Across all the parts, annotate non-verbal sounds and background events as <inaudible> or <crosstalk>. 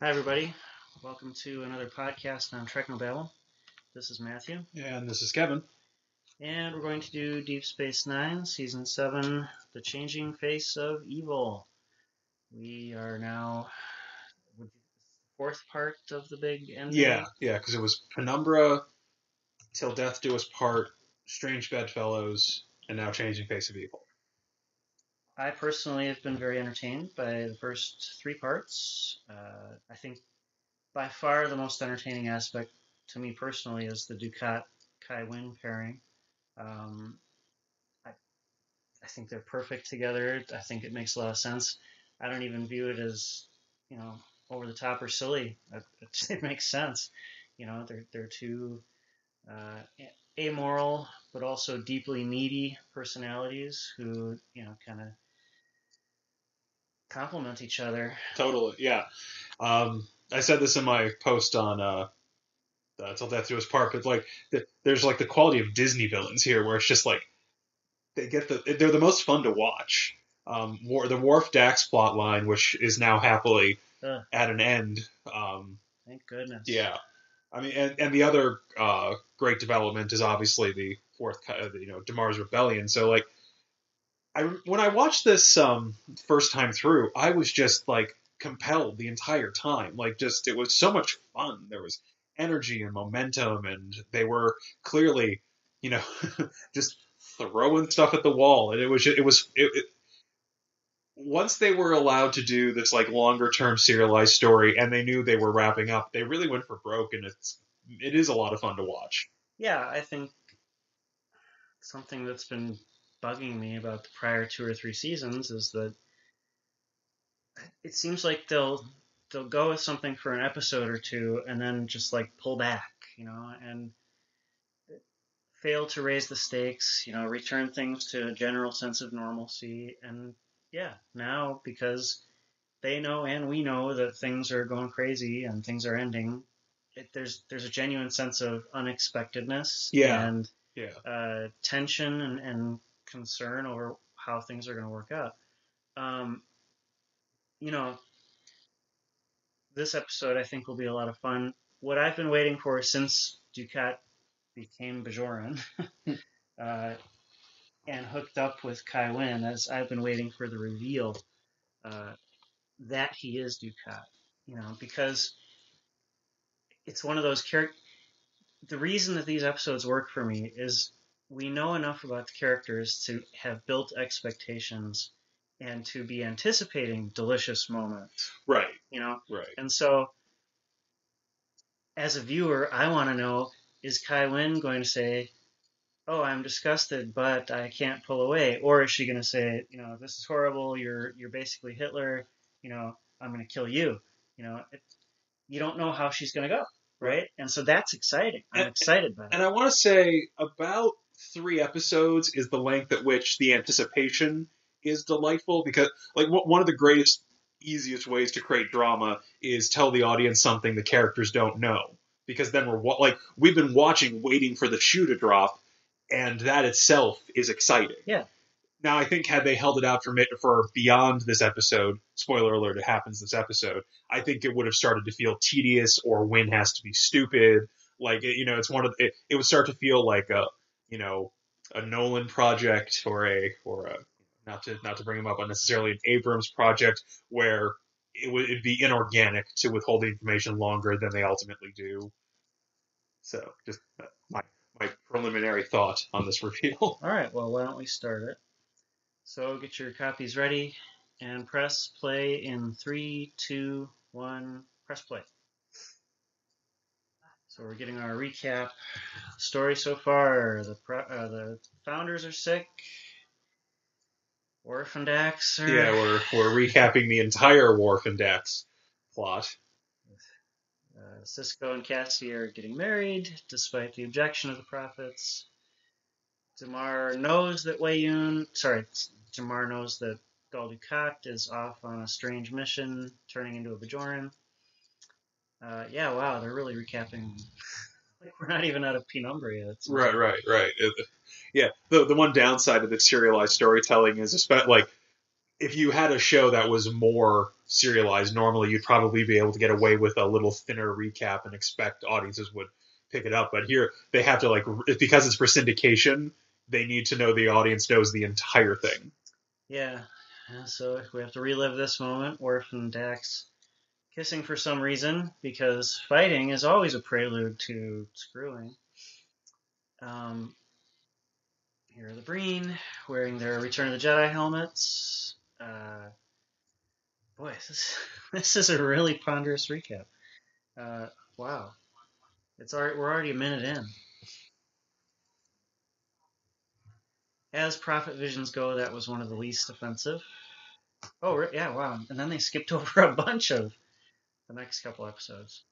Hi, everybody. Welcome to another podcast on Technobabble. This is Matthew, And this is Kevin. and we're going to do Deep Space Nine, Season 7 The Changing Face of Evil. We are now the fourth part of the big ending. Yeah, yeah, because it was Penumbra, Till Death Do Us Part, Strange Bedfellows, and now Changing Face of Evil. I personally have been very entertained by the first three parts. Uh, I think by far the most entertaining aspect to me personally is the Dukat Kai Winn pairing. Um, I, I think they're perfect together. I think it makes a lot of sense. I don't even view it as, you know, over the top or silly. It, <laughs> it, makes sense. You know, they're, they're two uh, amoral but also deeply needy personalities who, you know, kind of complement each other. Totally, yeah. Um, I said this in my post on uh, uh, Till Death Do Us Part, but like, the, there's like the quality of Disney villains here, where it's just like they get the they're the most fun to watch. Um, War, the Worf Dax plot line, which is now happily Ugh. at an end. Um, Thank goodness. Yeah, I mean, and, and the other uh, great development is obviously the fourth, uh, you know, Damar's rebellion. So like, I when I watched this um, first time through, I was just like compelled the entire time. Like, just it was so much fun. There was energy and momentum, and they were clearly, you know, <laughs> just throwing stuff at the wall, and it was it was it, it once they were allowed to do this like longer term serialized story and they knew they were wrapping up, they really went for broke and it's it is a lot of fun to watch. Yeah, I think something that's been bugging me about the prior two or three seasons is that it seems like they'll they'll go with something for an episode or two and then just like pull back, you know, and fail to raise the stakes, you know, return things to a general sense of normalcy and yeah, now because they know and we know that things are going crazy and things are ending, it, there's there's a genuine sense of unexpectedness Yeah. and Yeah. uh, tension and, and concern over how things are going to work out. Um, you know, this episode I think will be a lot of fun. What I've been waiting for since Dukat became Bajoran <laughs> uh, and hooked up with Kai as I've been waiting for the reveal uh, that he is Dukat. You know, because it's one of those characters. The reason that these episodes work for me is we know enough about the characters to have built expectations and to be anticipating delicious moments. Right. You know, Right. and so, as a viewer, I want to know is Kai Winn going to say, Oh, I'm disgusted, but I can't pull away? Or is she going to say, You know, this is horrible, you're, you're basically Hitler, you know, I'm going to kill you? You know, it, you don't know how she's going to go, right? And so that's exciting. I'm And- excited by it. And I want to say about three episodes is the length at which the anticipation is delightful because, like, one of the greatest, easiest ways to create drama is tell the audience something the characters don't know. Because then we're like, we've been watching, waiting for the shoe to drop, and that itself is exciting. Yeah. Now, I think had they held it out for for beyond this episode, spoiler alert, it happens this episode. I think it would have started to feel tedious, or Winn has to be stupid. Like, it, you know, it's one of the, it, it would start to feel like a, you know, a Nolan project or a or a not to not to bring him up unnecessarily an Abrams project where it would it'd be inorganic to withhold the information longer than they ultimately do. So, just my my preliminary thought on this reveal. <laughs> All right, well, why don't we start it? So get your copies ready and press play in three, two, one. Press play. So we're getting our recap story so far. The uh, the founders are sick. Orphan Dax are yeah, we're we're recapping the entire and Dax plot. Uh, Sisko and Cassie are getting married, despite the objection of the prophets. Damar knows that Weyoun, sorry, Damar knows that Gul Dukat is off on a strange mission, turning into a Bajoran. Uh, yeah, wow, they're really recapping. Like we're not even out of Penumbra yet. Right, right, right. It- yeah, the the one downside of the serialized storytelling is, especially like, if you had a show that was more serialized. Normally, you'd probably be able to get away with a little thinner recap and expect audiences would pick it up. But here, they have to like because it's for syndication. They need to know the audience knows the entire thing. Yeah. yeah, so we have to relive this moment. Worf and Dax kissing for some reason because fighting is always a prelude to screwing. Um, here are the Breen wearing their Return of the Jedi helmets. Uh, boy, this <laughs> this is a really ponderous recap. Uh, wow, it's already, we're already a minute in. As Prophet Visions go, that was one of the least offensive. Oh, yeah, wow. And then they skipped <laughs> over a bunch of the next couple episodes.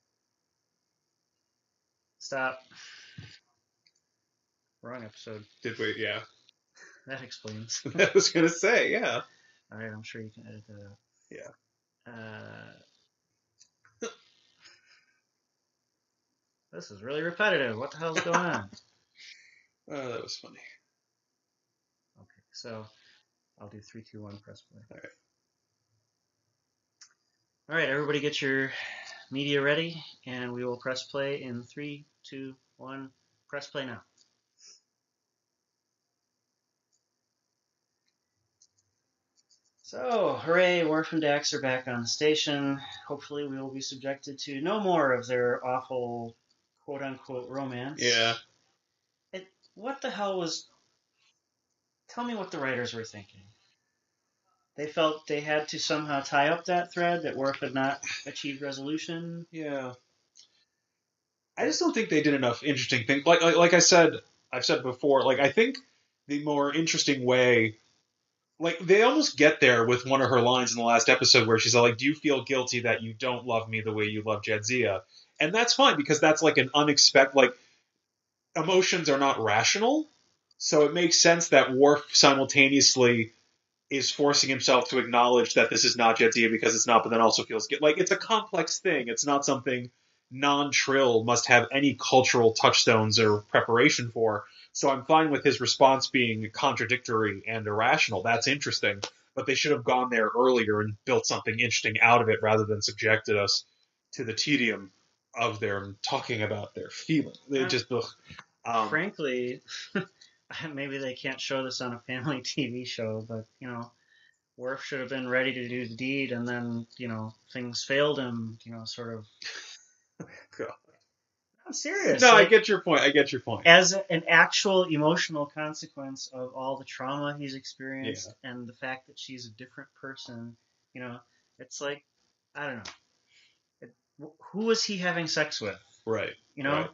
Stop. Wrong episode. Did we? Yeah, <laughs> That explains. <laughs> I was gonna say yeah. All right, I'm sure you can edit that out. Yeah. Uh, this is really repetitive. What the hell's going on? Oh, <laughs> that was funny. Okay, so I'll do three, two, one, press play. All right. All right, everybody, get your media ready, and we will press play in three, two, one. Press play now. So, hooray, Worf and Dax are back on the station. Hopefully, we will be subjected to no more of their awful quote unquote romance. Yeah. It, what the hell was. Tell me what the writers were thinking. They felt they had to somehow tie up that thread that Worf had not achieved resolution. Yeah. I just don't think they did enough interesting things. Like, like like I said, I've said before. Like I think the more interesting way, like they almost get there with one of her lines in the last episode where she's like, "Do you feel guilty that you don't love me the way you love Jadzia?" And that's fine because that's like an unexpected. Like emotions are not rational, so it makes sense that Worf simultaneously is forcing himself to acknowledge that this is not Jadzia because it's not, but then also feels guilty. Like it's a complex thing. It's not something non-trill must have any cultural touchstones or preparation for. So I'm fine with his response being contradictory and irrational. That's interesting. But they should have gone there earlier and built something interesting out of it rather than subjected us to the tedium of them talking about their feelings. They just. Um, Frankly, <laughs> <laughs> maybe they can't show this on a family <laughs> TV show, but, you know, Worf should have been ready to do the deed, and then, you know, things failed him, you know, sort of. <laughs> God. I'm serious. no, I get your point. I get your point. as an actual emotional consequence of all the trauma he's experienced and the fact that she's a different person, you know, it's like, I don't know. It, who was he having sex with? Right. You know, Right.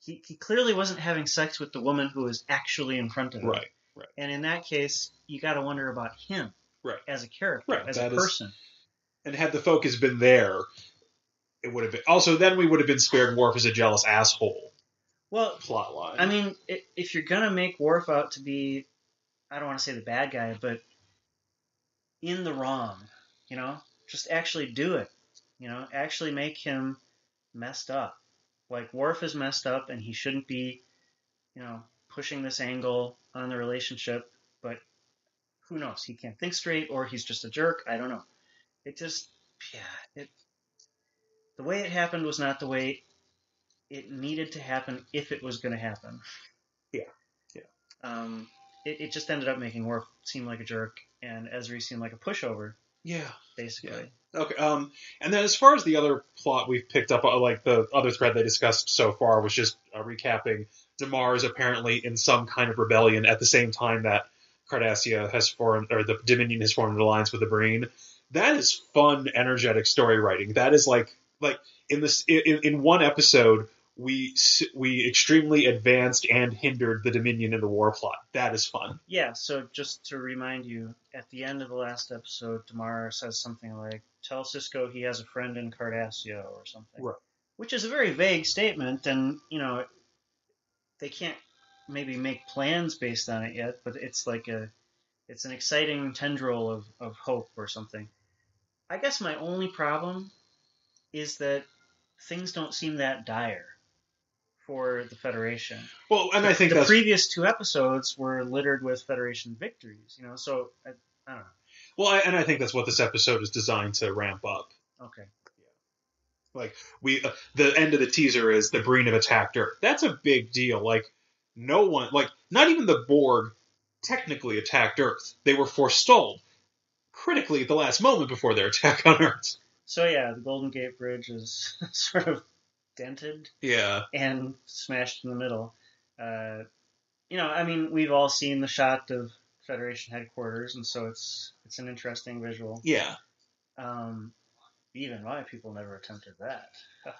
He, he clearly wasn't having sex with the woman who was actually in front of him. Right. right. And in that case, you got to wonder about him Right. as a character, Right, as that a is- person. And had the focus been there, it would have been. Also, then we would have been spared Worf as a jealous asshole Well, plot line. I mean, if you're gonna make Worf out to be, I don't want to say the bad guy, but in the wrong, you know, just actually do it. You know, actually make him messed up. Like Worf is messed up, and he shouldn't be, you know, pushing this angle on the relationship. But who knows? He can't think straight, or he's just a jerk. I don't know. It just, yeah, it. The way it happened was not the way it needed to happen if it was going to happen. <laughs> Yeah. Yeah. Um, it, it just ended up making Worf seem like a jerk and Ezri seem like a pushover, yeah. basically. Okay. Um. And then as far as the other plot we've picked up, uh, like the other thread they discussed so far was just uh, recapping. Damar is apparently in some kind of rebellion at the same time that Cardassia has formed, or the Dominion has formed an alliance with the Breen. That is fun, energetic story writing. That is like like in this in, in one episode we we extremely advanced and hindered the Dominion in the war plot. That is fun. Yeah, so just to remind you, at the end of the last episode, Damar says something like, Tell Sisko he has a friend in Cardassia or something. Right. Which is a very vague statement, and, you know, they can't maybe make plans based on it yet, but it's like a, it's an exciting tendril of, of hope or something. I guess my only problem is that things don't seem that dire for the Federation Well, and I think the that's previous two episodes were littered with Federation victories. You know, so I, I don't know. Well, I, and I think that's what this episode is designed to ramp up. Okay. Like we, uh, the end of the teaser is the Breen have attacked Earth. That's a big deal. Like no one, like not even the Borg, technically attacked Earth. They were forestalled critically at the last moment before their attack on Earth. So yeah, the Golden Gate Bridge is <laughs> sort of dented Yeah, and smashed in the middle. Uh, you know, I mean, we've all seen the shot of Federation headquarters, and so it's it's an interesting visual. yeah. Um, even my people never attempted that. <laughs>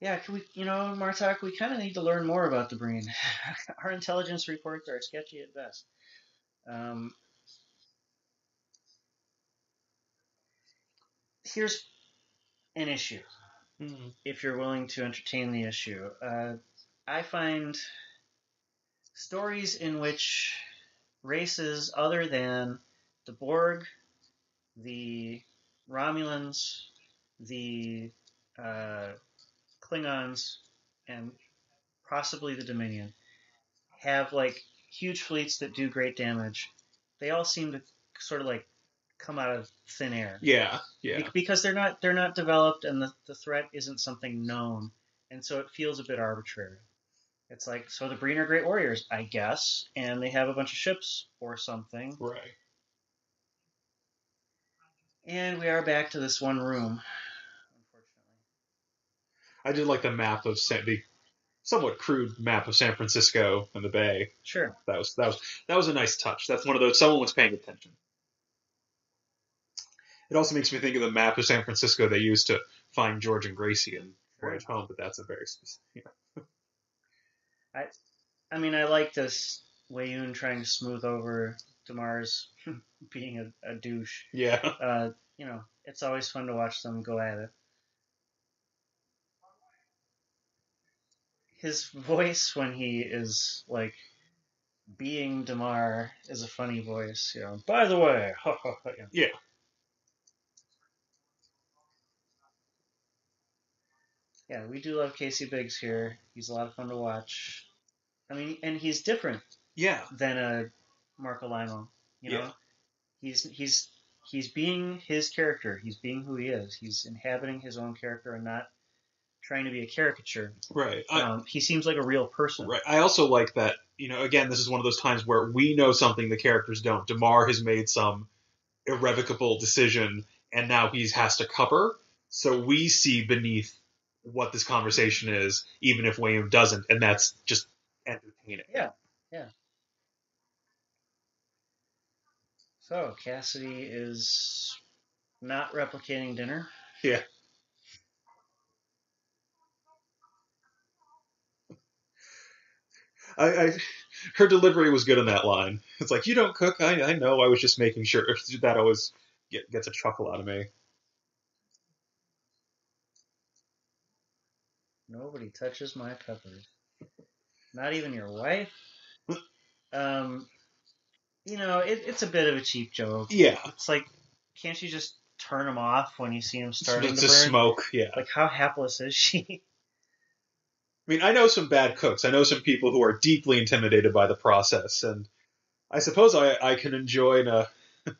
yeah, can we, you know, Martok, we kind of need to learn more about the Breen. <laughs> Our intelligence reports are sketchy at best. Um, here's an issue Mhm. if you're willing to entertain the issue. Uh, I find stories in which races other than the Borg, the Romulans, the uh, Klingons, and possibly the Dominion have like huge fleets that do great damage. They all seem to sort of like come out of thin air. Yeah, yeah. Be- because they're not they're not developed and the, the threat isn't something known and so it feels a bit arbitrary it's like so the Breen are great warriors i guess and they have a bunch of ships or something Right. and we are back to this one room unfortunately I did like the map of San, the somewhat crude map of San Francisco and the Bay. sure That was that was that was a nice touch. That's one of those someone was paying attention. It also makes me think of the map of San Francisco they used to find George and Gracie and Voyage Home, but that's a very specific. <laughs> i I mean i like this Weyoun trying to smooth over Damar's <laughs> being a, a douche Yeah. <laughs> uh, you know it's always fun to watch them go at it his voice when he is like being Damar is a funny voice. You know. By the way, yeah. Yeah. We do love Casey Biggs here. He's a lot of fun to watch. I mean, and he's different Yeah. than a Marco Limo. You know, Yeah. he's he's he's being his character. He's being who he is. He's inhabiting his own character and not trying to be a caricature. Right. I, Um, he seems like a real person. Right. I also like that, you know, again, this is one of those times where we know something the characters don't. Damar has made some irrevocable decision and now he has to cover. So we see beneath what this conversation is, even if Weyoun doesn't, and that's just entertaining. Yeah, yeah. So Kasidy is not replicating dinner. Yeah. I, I her delivery was good on that line. It's like you don't cook. I, I know. I was just making sure. <laughs> That always get, gets a chuckle out of me. Nobody touches my peppers. Not even your wife. Um, you know, it, it's a bit of a cheap joke. Yeah, It's like, can't you just turn them off when you see them starting it's to a burn? smoke. Yeah. Like, how hapless is she? <laughs> I mean, I know some bad cooks. I know some people who are deeply intimidated by the process, and I suppose I, I can enjoy a, <laughs>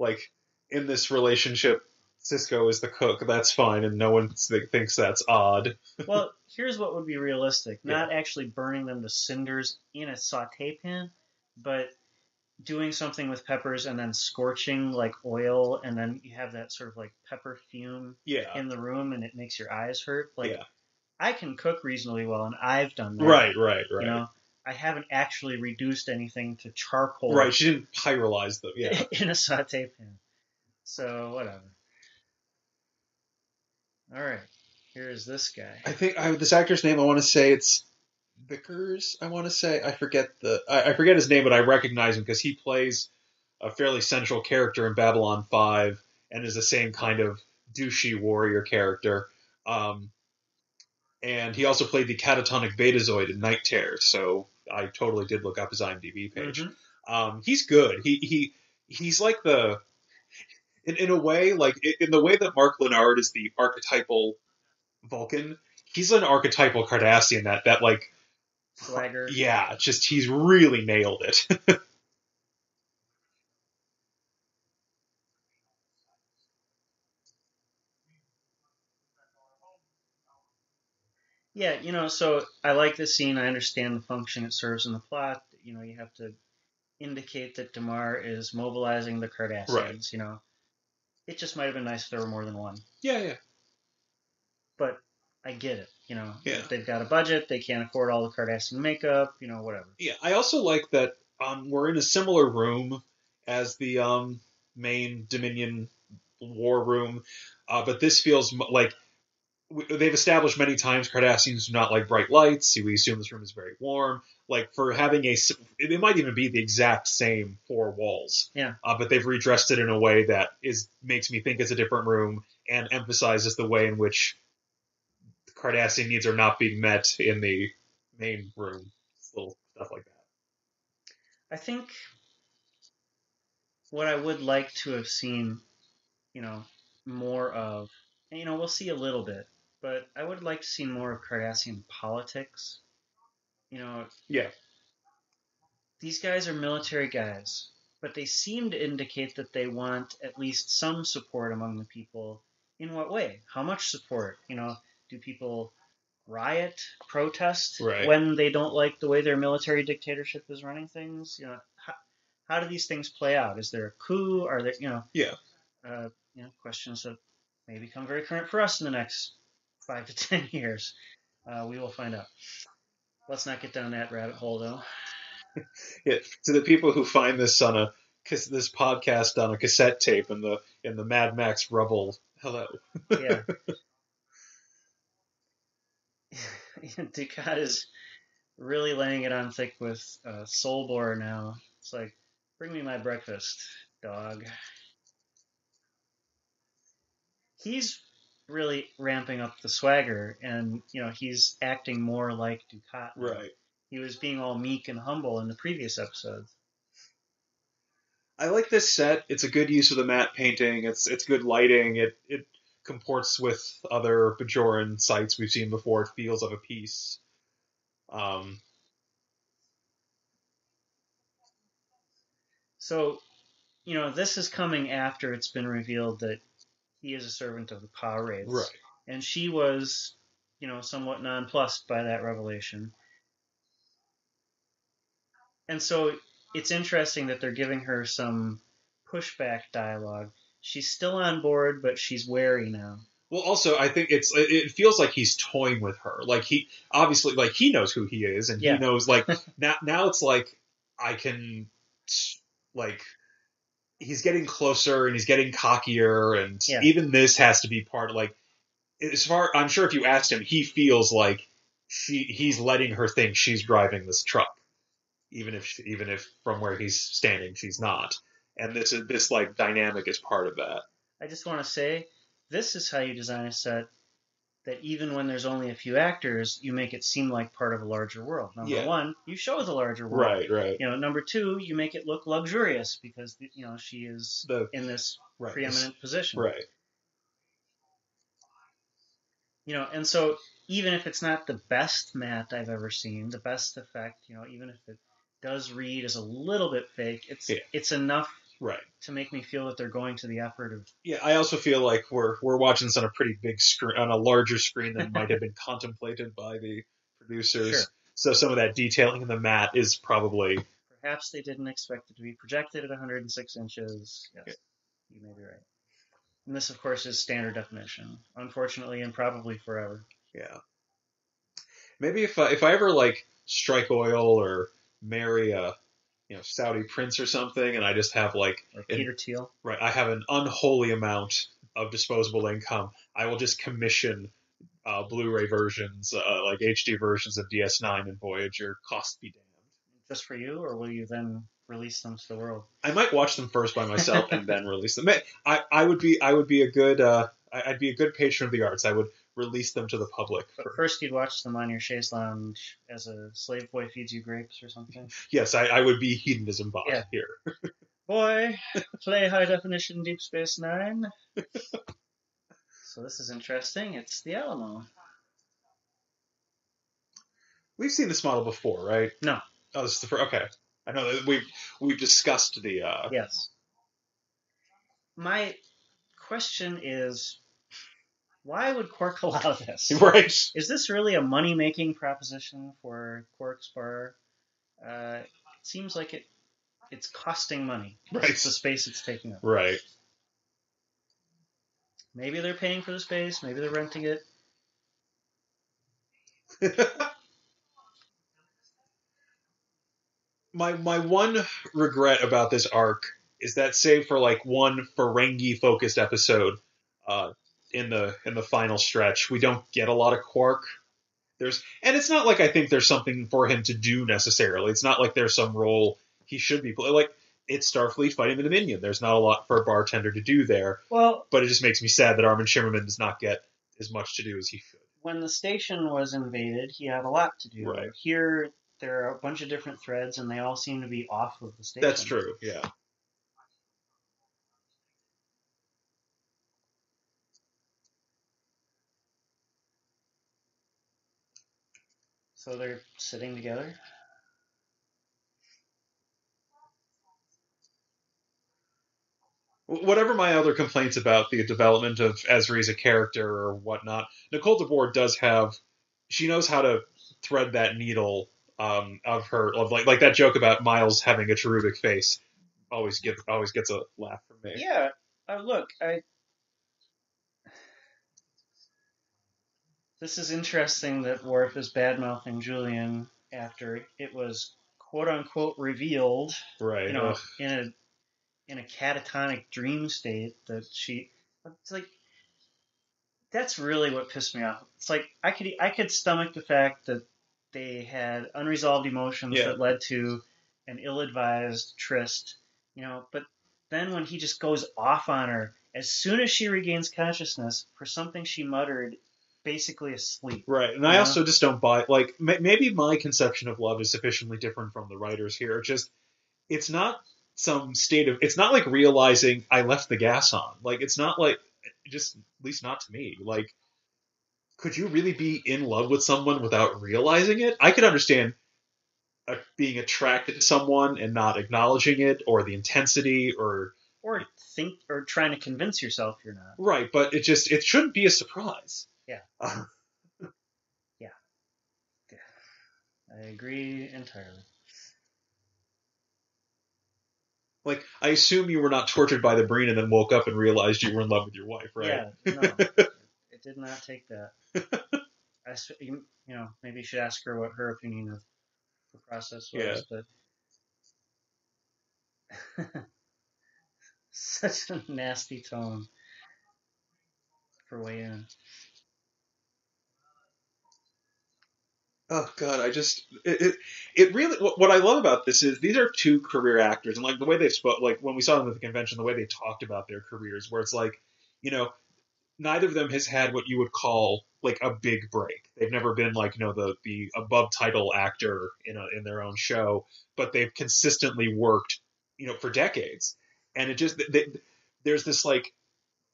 like in this relationship, Sisko is the cook. That's fine, and no one th- thinks that's odd. <laughs> well, here's what would be realistic: not actually burning them to cinders in a saute pan, but doing something with peppers and then scorching like oil, and then you have that sort of like pepper fume Yeah. in the room, and it makes your eyes hurt. Like, Yeah. I can cook reasonably well, and I've done that. Right. Right. Right. You know, I haven't actually reduced anything to charcoal. Right. She didn't pyrolyze them. Yeah. <laughs> in a saute pan. So whatever. All right, here is this guy. I think I, this actor's name. I want to say it's Vickers. I want to say I forget the I, I forget his name, but I recognize him because he plays a fairly central character in Babylon Five and is the same kind of douchey warrior character. Um, and he also played the catatonic Betazoid in Night Terror. So I totally did look up his IMDb page. Mhm. Um, he's good. He he he's like the in, in a way like in the way that Mark Lenard is the archetypal Vulcan. he's an archetypal Cardassian that that like Swagger. yeah, just he's really nailed it. <laughs> Yeah, you know, so I like this scene. I understand the function it serves in the plot. You know, you have to indicate that Damar is mobilizing the Cardassians. Right. You know, it just might have been nice if there were more than one. yeah, yeah. But I get it. You know, Yeah. they've got a budget. They can't afford all the Cardassian makeup. You know, whatever. Yeah, I also like that um, we're in a similar room as the um, main Dominion war room, uh, but this feels like they've established many times Cardassians do not like bright lights. We assume this room is very warm. Like for having a, it might even be the exact same four walls. Yeah. Uh, but they've redressed it in a way that is makes me think it's a different room and emphasizes the way in which Cardassian needs are not being met in the main room. Little stuff like that. I think what I would like to have seen, you know, more of, and, you know, we'll see a little bit, but I would like to see more of Cardassian politics. You know, Yeah. these guys are military guys, but they seem to indicate that they want at least some support among the people. In what way? How much support? You know, do people riot, protest Right. when they don't like the way their military dictatorship is running things? You know, how, how do these things play out? Is there a coup? Are there, you know, Yeah. uh, you know, questions that may become very current for us in the next five <laughs> to ten years. Uh, we will find out. Let's not get down that rabbit hole, though. <laughs> Yeah, to the people who find this on a this podcast on a cassette tape in the in the Mad Max rubble. Hello. <laughs> Yeah. Dukat is really laying it on thick with uh, Solbor now. It's like, bring me my breakfast, dog. He's really ramping up the swagger, and you know he's acting more like Dukat. Right. He was being all meek and humble in the previous episodes. I like this set. It's a good use of the matte painting. It's it's good lighting. It it comports with other Bajoran sites we've seen before. It feels of a piece. Um, So, you know, this is coming after it's been revealed that he is a servant of the Pah Wraiths. right. And she was, you know, somewhat nonplussed by that revelation. And so it's interesting that they're giving her some pushback dialogue. She's still on board, but she's wary now. Well, also, I think it's it it feels like he's toying with her. Like he obviously like he knows who he is, and Yeah. he knows like <laughs> now now it's like I can like he's getting closer and he's getting cockier, and Yeah. even this has to be part of like as far I'm sure if you asked him, he feels like she he's letting her think she's driving this truck, even if even if from where he's standing she's not. And this is this like dynamic is part of that. I just want to say this is how you design a set that even when there's only a few actors, you make it seem like part of a larger world. Number Yeah. one, you show the larger world. Right, right. You know, number two, you make it look luxurious because you know she is The in this right. preeminent position. Right. You know, and so even if it's not the best matte I've ever seen, the best effect, you know, even if it does read as a little bit fake, it's Yeah. it's enough Right. to make me feel that they're going to the effort of Yeah, I also feel like we're we're watching this on a pretty big screen, on a larger screen than might have been <laughs> contemplated by the producers. Sure. So some of that detailing in the matte is probably perhaps they didn't expect it to be projected at 106 inches. Yes, Yeah. you may be right. And this, of course, is standard definition. Unfortunately, and probably forever. yeah. Maybe if I, if I ever like strike oil or marry a you know Saudi prince or something, and I just have like Or Peter Thiel. right, I have an unholy amount of disposable income. I will just commission uh, Blu-ray versions, uh, like HD versions of DS9 and Voyager. Cost be damned. Just for you, or will you then release them to the world? I might watch them first by myself <laughs> and then release them. I, I would be I would be a good uh, I'd be a good patron of the arts. I would release them to the public. But For, first, you'd watch them on your chaise lounge as a slave boy feeds you grapes or something. <laughs> yes, I, I would be hedonism bot Yeah. here. <laughs> Boy, play high definition Deep Space Nine. so this is interesting. It's the Alamo. We've seen this model before, right? No. Oh, this is the first. Okay, I know that we've we've discussed the. Uh, Yes. My question is, why would Quark <laughs> allow this? <laughs> Right. Is this really a money-making proposition for Quark's bar? Uh, it seems like it. It's costing money. Right. The space it's taking up. Right. Maybe they're paying for the space. Maybe they're renting it. <laughs> my my one regret about this arc is that save for like one Ferengi focused episode uh, in the in the final stretch, we don't get a lot of Quark. There's and it's not like I think there's something for him to do necessarily. It's not like there's some role he should be playing. Like it's Starfleet fighting the Dominion. There's not a lot for a bartender to do there. Well, But it just makes me sad that Armin Shimerman does not get as much to do as he should. when the station was invaded, he had a lot to do. Right. Here, there are a bunch of different threads, and they all seem to be off of the station. That's true. Yeah. So they're sitting together. whatever my other complaints about the development of Ezri as a character or whatnot, Nicole DeBoer does have. She knows how to thread that needle um, of her of like like that joke about Miles having a cherubic face. Always get always gets a laugh from me. Yeah. Uh, look, I. This is interesting that Worf is bad mouthing Julian after it was quote unquote revealed, Right. you know, ugh. in a in a catatonic dream state that she. It's like that's really what pissed me off. It's like I could I could stomach the fact that they had unresolved emotions Yeah. that led to an ill-advised tryst, you know. But then when he just goes off on her as soon as she regains consciousness for something she muttered, basically asleep. Right, and I Yeah. also just don't buy like ma- maybe my conception of love is sufficiently different from the writers here. Just it's not some state of it's not like realizing I left the gas on. Like it's not like just at least not to me. Like could you really be in love with someone without realizing it? I could understand uh, being attracted to someone and not acknowledging it or the intensity or Or think or trying to convince yourself you're not. right, but it just it shouldn't be a surprise. Yeah. <laughs> yeah. I agree entirely. Like, I assume you were not tortured by the brain and then woke up and realized you were in love with your wife, right? Yeah, no, <laughs> it did not take that. I, s- you, you know, maybe you should ask her what her opinion of the process was, but <laughs> such a nasty tone for Weyoun. Oh god, I just it, it it really what, I love about this is these are two career actors and like the way they spoke like when we saw them at the convention the way they talked about their careers where it's like you know neither of them has had what you would call like a big break. They've never been like you know the the above title actor in a, in their own show, but they've consistently worked you know for decades. And it just they, there's this like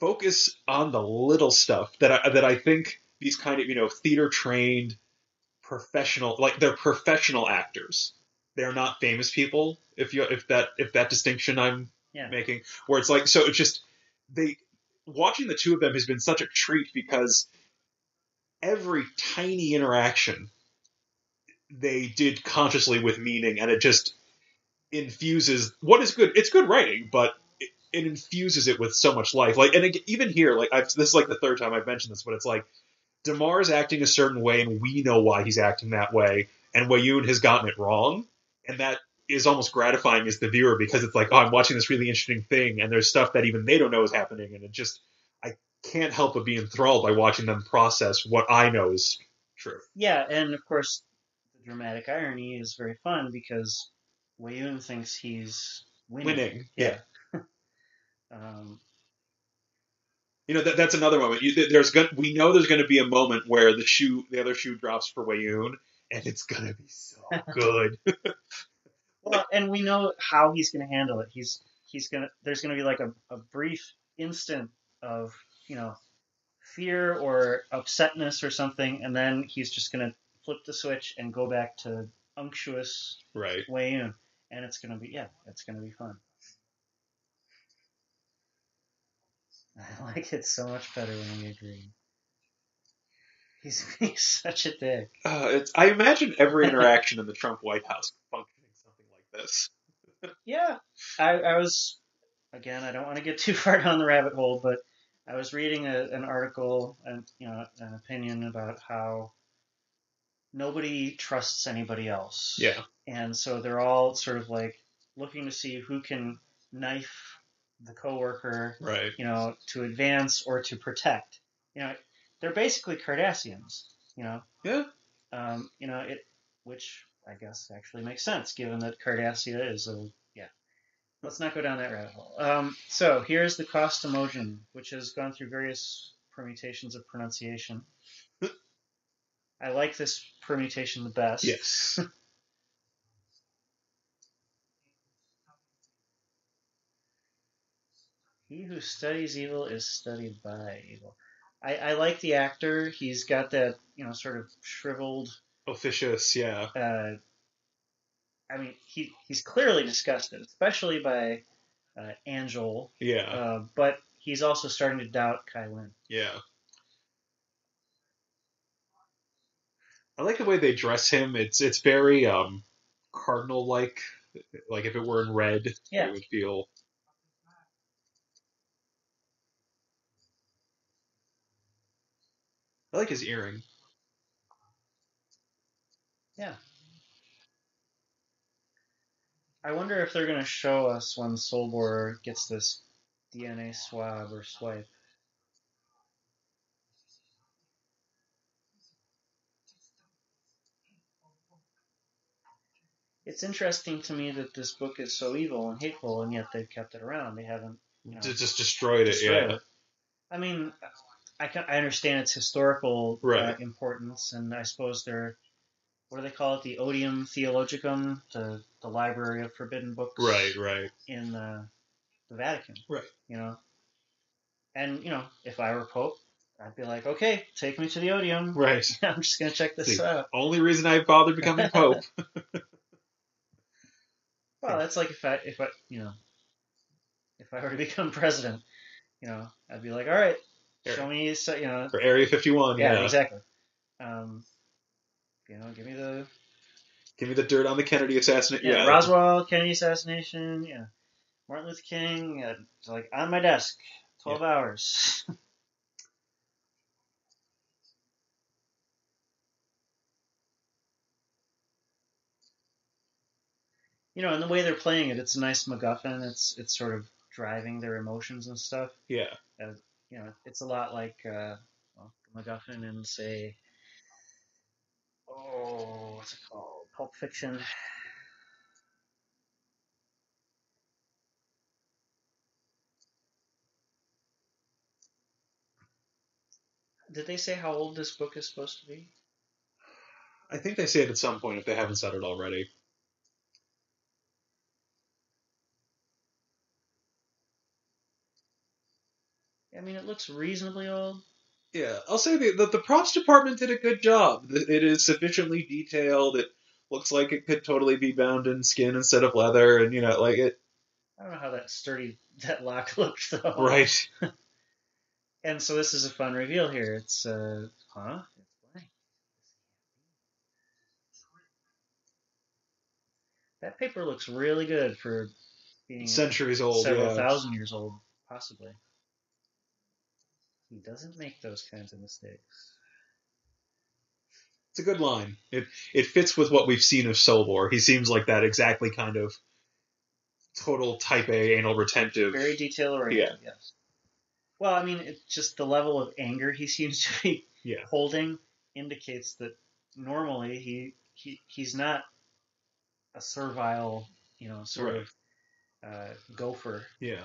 focus on the little stuff that I that I think these kind of you know theater trained professional like they're professional actors. They're not famous people if you if that if that distinction I'm Yeah. making where it's like so it's just they watching the two of them has been such a treat because every tiny interaction they did consciously with meaning and it just infuses what is good it's good writing but it, it infuses it with so much life like and it, even here like I've, this is like the third time i've mentioned this but it's like Damar is acting a certain way and we know why he's acting that way and Weyoun has gotten it wrong and that is almost gratifying as the viewer because it's like oh i'm watching this really interesting thing and there's stuff that even they don't know is happening and it just i can't help but be enthralled by watching them process what i know is true Yeah, and of course, the dramatic irony is very fun because Weyoun thinks he's winning. winning Yeah. <laughs> Um, You know that that's another moment. You, there's going we know there's going to be a moment where the shoe, the other shoe drops for Weyoun, and it's going to be so <laughs> good. <laughs> well, and we know how he's going to handle it. He's he's gonna. There's going to be like a, a brief instant of you know fear or upsetness or something, and then he's just going to flip the switch and go back to unctuous Right. Yun, and it's gonna be yeah, it's gonna be fun. <laughs> I like it so much better when we agree. He's, <laughs> he's such a dick. Uh, it's. I imagine every interaction in the Trump White House functioning something like this. <laughs> Yeah, I, I was again. I don't want to get too far down the rabbit hole, but I was reading a, an article and you know an opinion about how nobody trusts anybody else. Yeah. and so they're all sort of like looking to see who can knife the coworker, Right. you know, to advance or to protect. You know, they're basically Cardassians. You know. Yeah. Um, you know it, which I guess actually makes sense given that Cardassia is a yeah. Let's not go down that rabbit hole. Um, so here's the Kosst Amojan, which has gone through various permutations of pronunciation. I like this permutation the best. Yes. <laughs> He who studies evil is studied by evil. I, I like the actor. He's got that, you know, sort of shriveled. Officious. Yeah. Uh, I mean, he he's clearly disgusted, especially by uh, Anjohl. Yeah. Uh, but he's also starting to doubt Kai Lin. Yeah. I like the way they dress him. It's it's very um cardinal like. Like if it were in red, Yeah. it would feel. I like his earring. Yeah. I wonder if they're going to show us when Solbor gets this DNA swab or swipe. It's interesting to me that this book is so evil and hateful, and yet they've kept it around. They haven't you know, Just, just destroyed it. destroyed yeah. it. I mean, I can, I understand its historical uh, importance, and I suppose they're what do they call it? The Odium Theologicum, the the library of forbidden books, Right. Right. in the, the Vatican, Right. You know, and you know, if I were Pope, I'd be like, okay, take me to the Odium. Right. <laughs> I'm just gonna check this See. out. Only reason I bothered becoming <laughs> pope. <laughs> Well, that's like if I if I you know if I were to become president, you know, I'd be like, all right, show me, so, you know, for Area 51. yeah, Yeah. exactly. Um, you know, give me the Give me the dirt on the Kennedy assassination. yeah, Yeah. Roswell, Kennedy assassination, yeah, Martin Luther King, yeah, it's like on my desk, twelve hours. <laughs> you know, and the way they're playing it, it's a nice MacGuffin. It's it's sort of driving their emotions and stuff. Yeah. You know, it's a lot like uh, well, MacGuffin and say, oh, what's it called? Pulp Fiction. Did they say how old this book is supposed to be? I think they say it at some point if they haven't said it already. I mean, it looks reasonably old. Yeah, I'll say the, the the props department did a good job. It is sufficiently detailed. It looks like it could totally be bound in skin instead of leather, and you know, like it. I don't know how that sturdy <laughs> that lock <laughs> looked though. Right. <laughs> And so this is a fun reveal here. It's uh, huh? That paper looks really good for being Centuries old. several yeah. thousand years old, possibly. He doesn't make those kinds of mistakes. It's a good line. It it fits with what we've seen of Solbor. He seems like that exactly kind of total type A anal retentive. Very detail oriented, yes. Well, I mean, it's just the level of anger he seems to be Yeah. holding indicates that normally he, he he's not a servile, you know, sort Right. of uh, gopher. Yeah.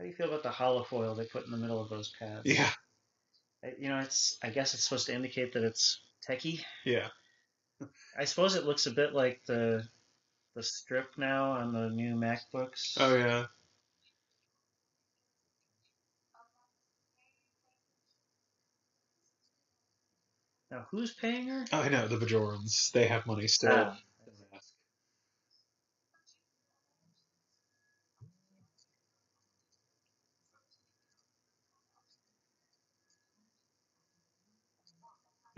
How do you feel about the holofoil they put in the middle of those pads? Yeah. You know, it's. I guess it's supposed to indicate that it's techie. Yeah. I suppose it looks a bit like the the strip now on the new MacBooks. Oh yeah. Now who's paying her? I know the Bajorans. They have money still. Ah.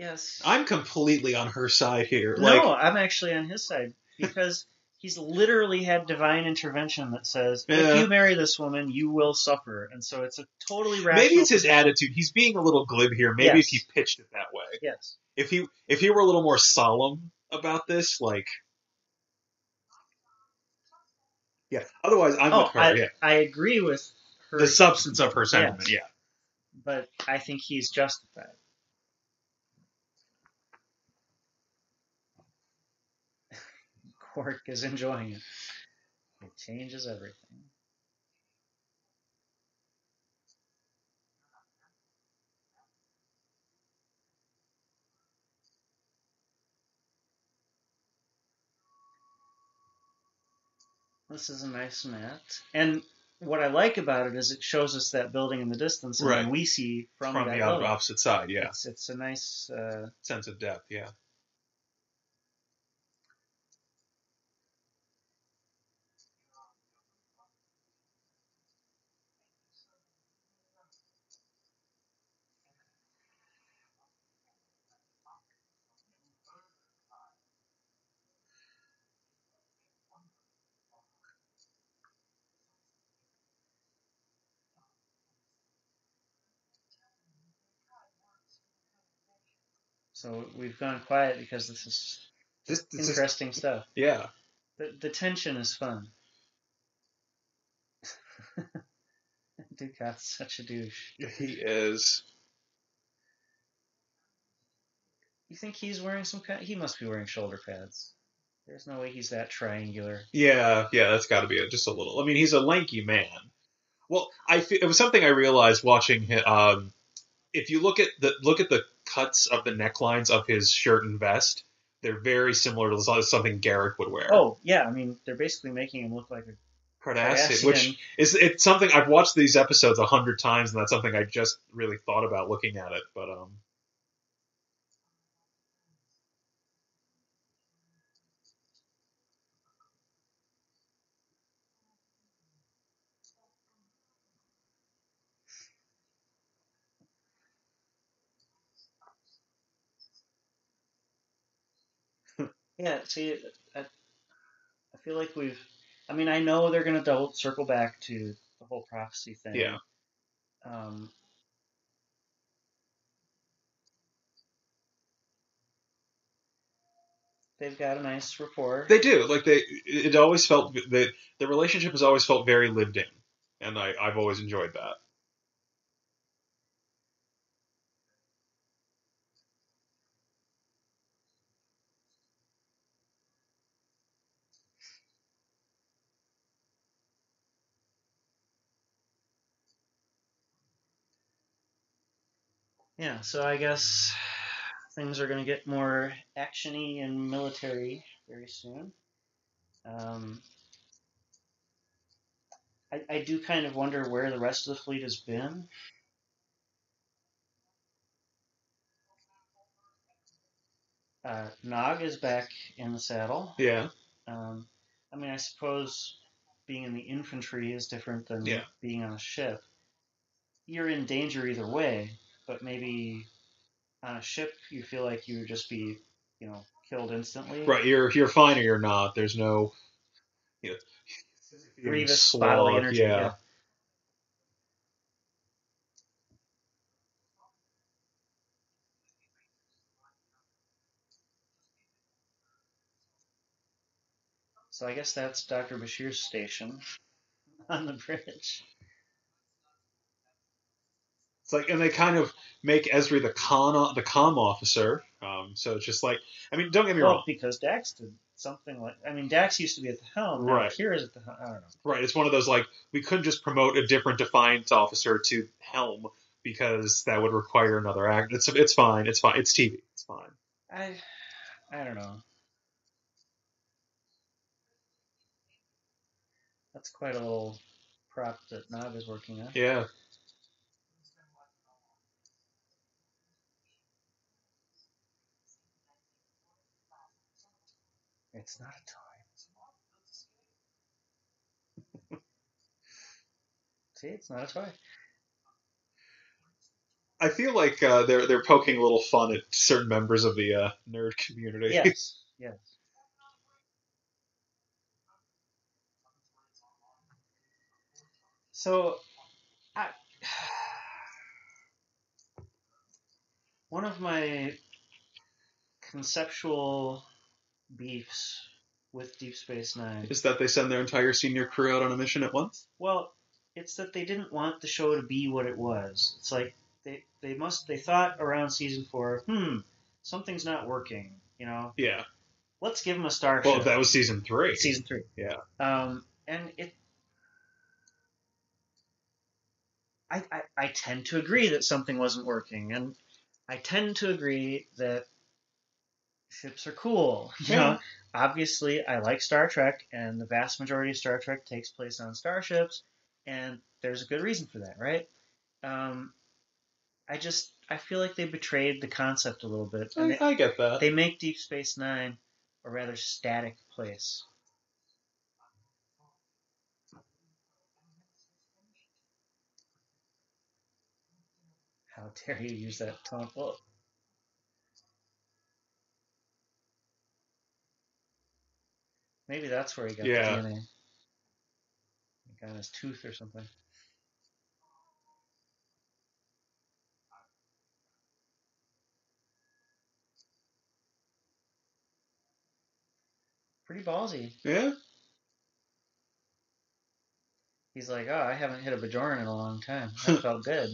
Yes. I'm completely on her side here. no, Like, I'm actually on his side because he's literally had divine intervention that says Yeah. if you marry this woman, you will suffer, and so it's a totally rational. maybe it's his attitude. He's being a little glib here. Maybe Yes. if he pitched it that way. Yes. If he if he were a little more solemn about this, like Yeah. Otherwise I'm oh, with her, I, yeah. I agree with her, The substance of her sentiment, yeah. but I think he's justified. Quark is enjoying it. It changes everything. This is a nice matte. And what I like about it is it shows us that building in the distance, and Right. we see from, From the opposite side, yeah. It's, it's a nice. Uh, Sense of depth, yeah. So we've gone quiet because this is This, this is, interesting stuff. yeah. The, the tension is fun. <laughs> Dukat's such a douche. He is. You think he's wearing some kind? He must be wearing shoulder pads. There's no way he's that triangular. Yeah, yeah, that's got to be a, just a little. I mean, he's a lanky man. Well, I it was something I realized watching him. Um, if you look at the look at the cuts of the necklines of his shirt and vest, they're very similar to something Garak would wear. Oh yeah, I mean they're basically making him look like a Cardassian, which is it's something I've watched these episodes a hundred times, and that's something I just really thought about looking at it. But um, Yeah, see, I, I feel like we've. I mean, I know they're going to double circle back to the whole prophecy thing. Yeah. Um, they've got a nice rapport. they do like they. It always felt that the relationship has always felt very lived in, and I I've always enjoyed that. Yeah, so I guess things are going to get more actiony and military very soon. Um, I, I do kind of wonder where the rest of the fleet has been. Uh, Nog is back in the saddle. Yeah. Um, I mean, I suppose being in the infantry is different than Yeah. being on a ship. You're in danger either way, but maybe on a ship you feel like you would just be, you know, killed instantly. Right, you're you're fine or you're not. There's no you know, Grievous bodily energy. Yeah. yeah. So I guess that's Dr. Bashir's station <laughs> on the bridge. It's like, and they kind of make Ezri the con the com officer. Um, so it's just like, I mean, don't get me Well, wrong. because Dax did something like I mean Dax used to be at the helm, now Right. Here is at the helm. I don't know. Right, it's one of those like we couldn't just promote a different defiance officer to helm because that would require another act. It's it's fine. It's fine. It's TV. It's fine. I I don't know. That's quite a little prop that Nog is working on. Yeah. It's not a toy. <laughs> See, it's not a toy. I feel like uh, they're they're poking a little fun at certain members of the uh, nerd community. Yes, <laughs> yes. So, I, <sighs> one of my conceptual beefs with Deep Space Nine. Is that they send their entire senior crew out on a mission at once? Well, it's that they didn't want the show to be what it was. It's like they they must they thought around season four, hmm, something's not working. You know, Yeah. let's give them a starship. Well, that was season three. season three. Yeah. Um, and it. I, I, I tend to agree that something wasn't working, and I tend to agree that ships are cool. <laughs> You know, obviously, I like Star Trek, and the vast majority of Star Trek takes place on starships, and there's a good reason for that, right? Um, I just I feel like they betrayed the concept a little bit, I, they, I get that. they make Deep Space Nine a rather static place. How dare you use that tone? Well, maybe that's where he got Yeah. the DNA. He got his tooth or something. Pretty ballsy. yeah. He's like, oh, I haven't hit a Bajoran in a long time. <laughs> That felt good.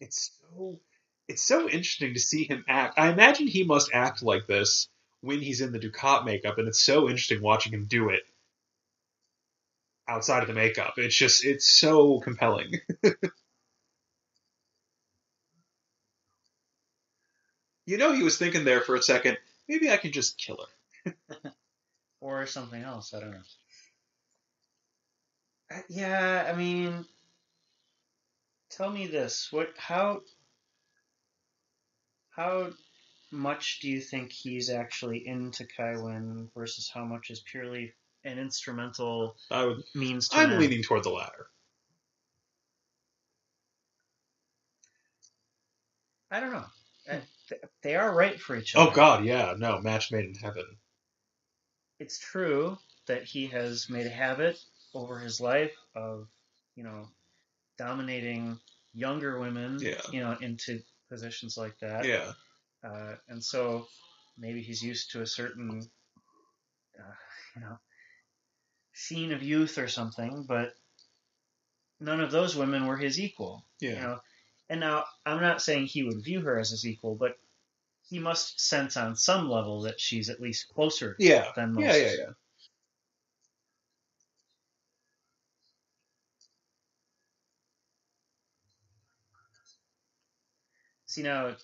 It's so it's so interesting to see him act. I imagine he must act like this when he's in the Dukat makeup, and it's so interesting watching him do it outside of the makeup. It's just it's so compelling. <laughs> you know, he was thinking there for a second. Maybe I can just kill her. <laughs> or something else. I don't know. Uh, Yeah, I mean, tell me this: what, how, how much do you think he's actually into Kai Winn versus how much is purely an instrumental I would. means to I'm leaning toward the latter. I don't know. I, th- they are right for each oh, other. Oh God, yeah, no match made in heaven. it's true that he has made a habit over his life of, you know, dominating younger women, Yeah. you know, into positions like that. Yeah, Uh, and so maybe he's used to a certain, uh, you know, sheen of youth or something, but none of those women were his equal. yeah. You know, and now I'm not saying he would view her as his equal, but he must sense on some level that she's at least closer Yeah. than most. Yeah, yeah, yeah. See now,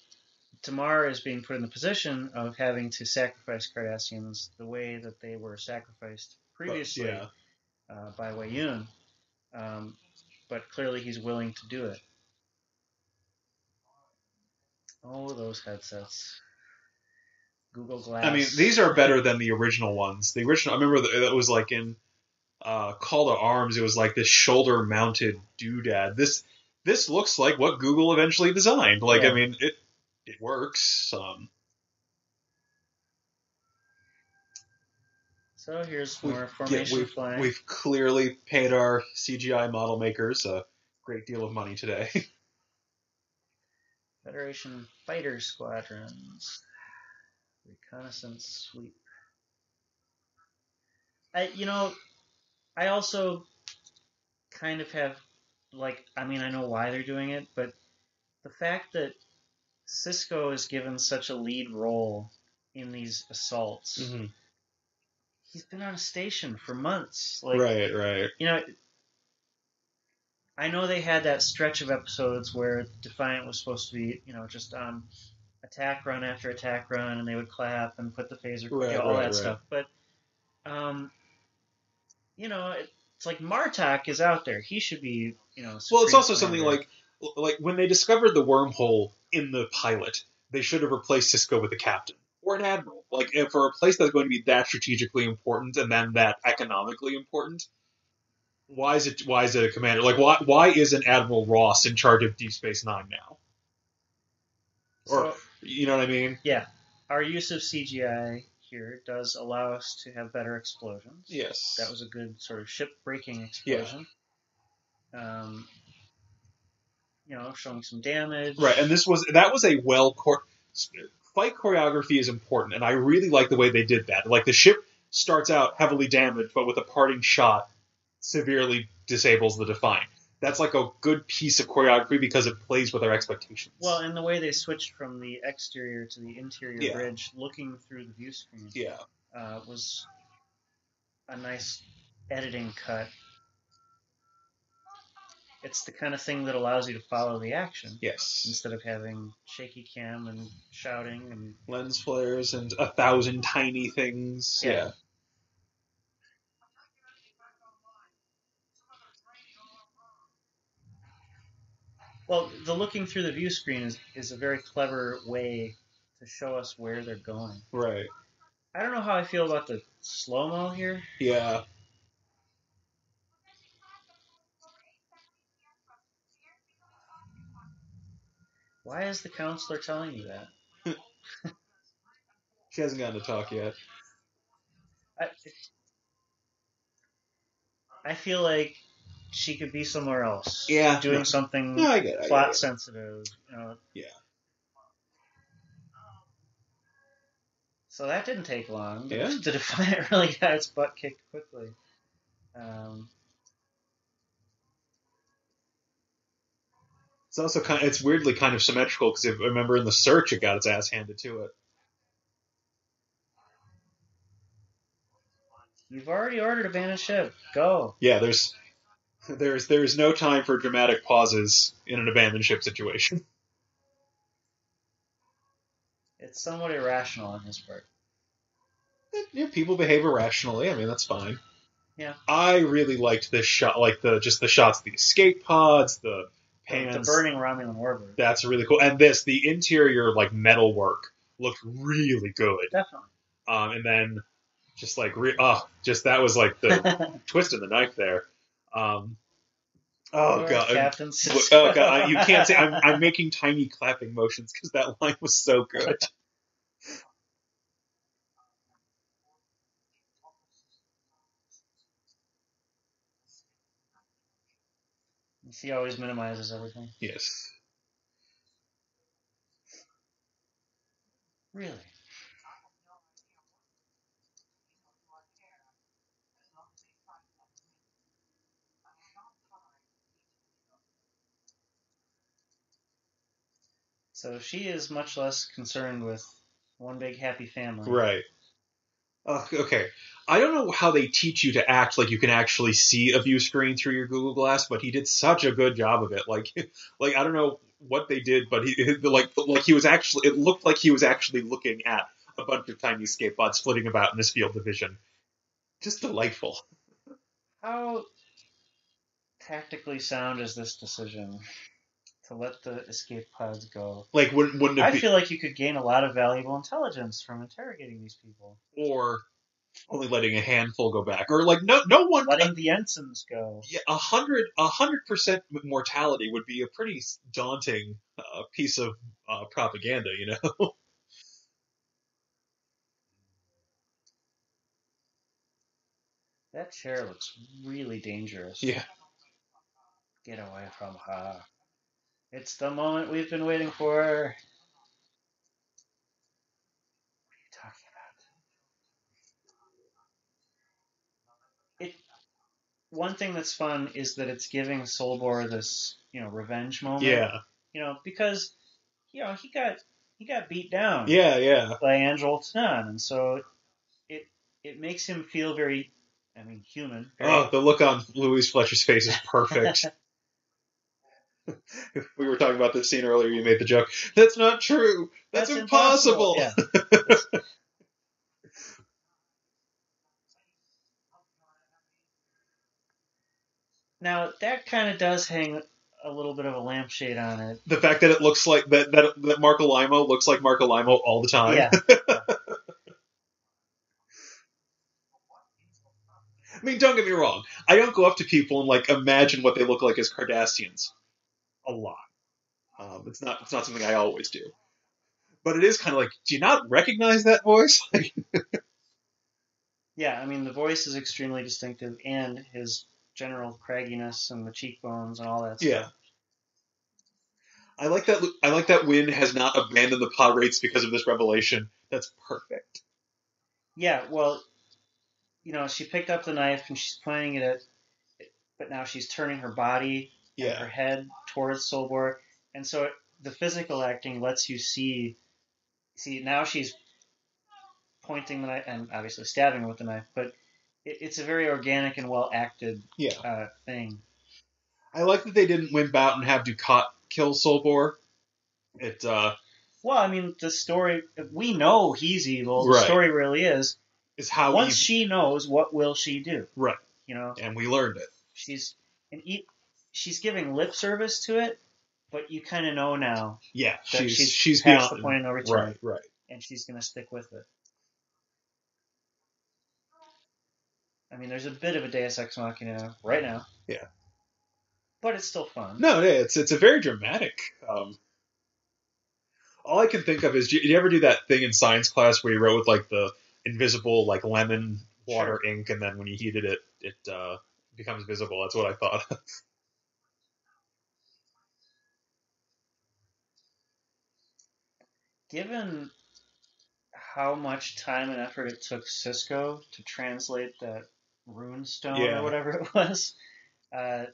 Damar is being put in the position of having to sacrifice Cardassians the way that they were sacrificed previously yeah. uh, by Weyoun. Um, but clearly he's willing to do it. Oh, those headsets. Google Glass. I mean, these are better than the original ones. The original, I remember that was like in uh, Call to Arms. It was like this shoulder-mounted doodad. This this looks like what Google eventually designed. Like, Yeah. I mean, it it works. Um, So here's We've- more yeah, formation we've, flying. we've clearly paid our CGI model makers a great deal of money today. <laughs> Federation fighter squadrons. Reconnaissance sweep. I, you know, I also kind of have, like, I mean, I know why they're doing it, but the fact that Sisko is given such a lead role in these assaults, he's been on a station for months. Like, right, right. you know, I know they had that stretch of episodes where Defiant was supposed to be, you know, just on attack run after attack run, and they would clap and put the phaser, you know, Right, all right, that right. stuff. But, um, you know, it's like Martok is out there; he should be, you know. Well, it's also something like like when they discovered the wormhole in the pilot, they should have replaced Sisko with the captain or an admiral. Like if for a place that's going to be that strategically important and then that economically important, why is it why is it a commander? Like why why is an Admiral Ross in charge of Deep Space Nine now? Or So you know what I mean? Yeah. Our use of CGI here does allow us to have better explosions. Yes. That was a good sort of ship breaking explosion. Um, you know, showing some damage. Right, and this was that was a well chor- fight choreography is important, and I really like the way they did that. Like the ship starts out heavily damaged, but with a parting shot, severely disables the Defiant. That's like a good piece of choreography because it plays with our expectations. Well, and the way they switched from the exterior to the interior Yeah. bridge, looking through the view screen, yeah, uh, was a nice editing cut. It's the kind of thing that allows you to follow the action yes, instead of having shaky cam and shouting and lens flares and a thousand tiny things. Yeah. yeah. well, the looking through the view screen is, is a very clever way to show us where they're going. right, I don't know how I feel about the slow mo here. yeah. Why is the counselor telling you that? <laughs> She hasn't gotten to talk yet. I, I feel like she could be somewhere else. Yeah, Doing no. something No, I get it. I get plot it. sensitive. You know. Yeah. So that didn't take long. Yeah. <laughs> The Defiant really got its butt kicked quickly. Um, It's also kind. Of, it's weirdly kind of symmetrical because if I remember in the search, it got its ass handed to it. you've already ordered a abandoned ship. Go. Yeah, there's there's there's no time for dramatic pauses in an abandoned ship situation. <laughs> It's somewhat irrational on his part. yeah, people behave irrationally. I mean, that's fine. Yeah. I really liked this shot, like the just the shots, of the escape pods, The, pans. the burning Romulan warbird. That's really cool. And this, the interior like metal work looked really good. Definitely. Um, and then just like re- oh, just that was like the <laughs> twist in the knife there. Um, oh god, Captain oh god, you can't say I'm, I'm making tiny clapping motions because that line was so good. <laughs> You see, how he always minimizes everything. Yes. Really? So she is much less concerned with one big happy family. Right. Uh, okay. I don't know how they teach you to act like you can actually see a view screen through your Google Glass, but he did such a good job of it. Like, <laughs> like I don't know what they did, but he <laughs> like like he was actually. It looked like he was actually looking at a bunch of tiny escape pods flitting about in this field of vision. Just delightful. How tactically sound is this decision to let the escape pods go? Like, wouldn't wouldn't it I be feel like you could gain a lot of valuable intelligence from interrogating these people. or only letting a handful go back, or like no no one Letting the ensigns go. Yeah, a hundred a hundred percent mortality would be a pretty daunting uh, piece of uh, propaganda, you know. <laughs> That chair looks really dangerous. yeah, Get away from her. It's the moment we've been waiting for. What are you talking about? It. One thing that's fun is that it's giving Solbor this, you know, revenge moment. yeah, You know, because, you know, he got he got beat down. yeah, yeah. by Anjohl Tennan, and so it it makes him feel very, I mean, human. very- Oh, the look on Louise Fletcher's face is perfect. <laughs> <laughs> we were talking about this scene earlier. You made the joke. That's not true. That's, impossible. Yeah. <laughs> Now that kind of does hang a little bit of a lampshade on it. The fact that it looks like that that, that Marc Alaimo looks like Marc Alaimo all the time. Yeah. <laughs> I mean, don't get me wrong. I don't go up to people and like imagine what they look like as Cardassians a lot. Um, it's not it's not something I always do, but it is kind of like, do you not recognize that voice? <laughs> yeah, I mean, the voice is extremely distinctive, and his general cragginess and the cheekbones and all that. Stuff. yeah. I like that. I like that Winn has not abandoned the Pah Wraiths because of this revelation. That's perfect. Yeah, well, you know, she picked up the knife and she's pointing it at, but now she's turning her body and her head towards Solbor, and so it, the physical acting lets you see. See, now she's pointing the knife and obviously stabbing with the knife, but it, it's a very organic and well acted Yeah. uh, thing. I like that they didn't wimp out and have Dukat kill Solbor. It. uh Well, I mean, the story we know he's evil. The story really is. is how Once she knows, what will she do? right, You know, and we learned it. she's and e- she's giving lip service to it, but you kind of know now Yeah, that she's she's, she's past beyond the point of no return, right, right. and she's going to stick with it. I mean, there's a bit of a Deus Ex Machina right now. Yeah. But it's still fun. No, yeah, it's it's a very dramatic. Um, all I can think of is, did you ever do that thing in science class where you wrote with like the invisible like lemon water ink, and then when you heated it, it uh, becomes visible? That's what I thought. Of. <laughs> Given how much time and effort it took Sisko to translate that rune stone Yeah. or whatever it <laughs> was, uh,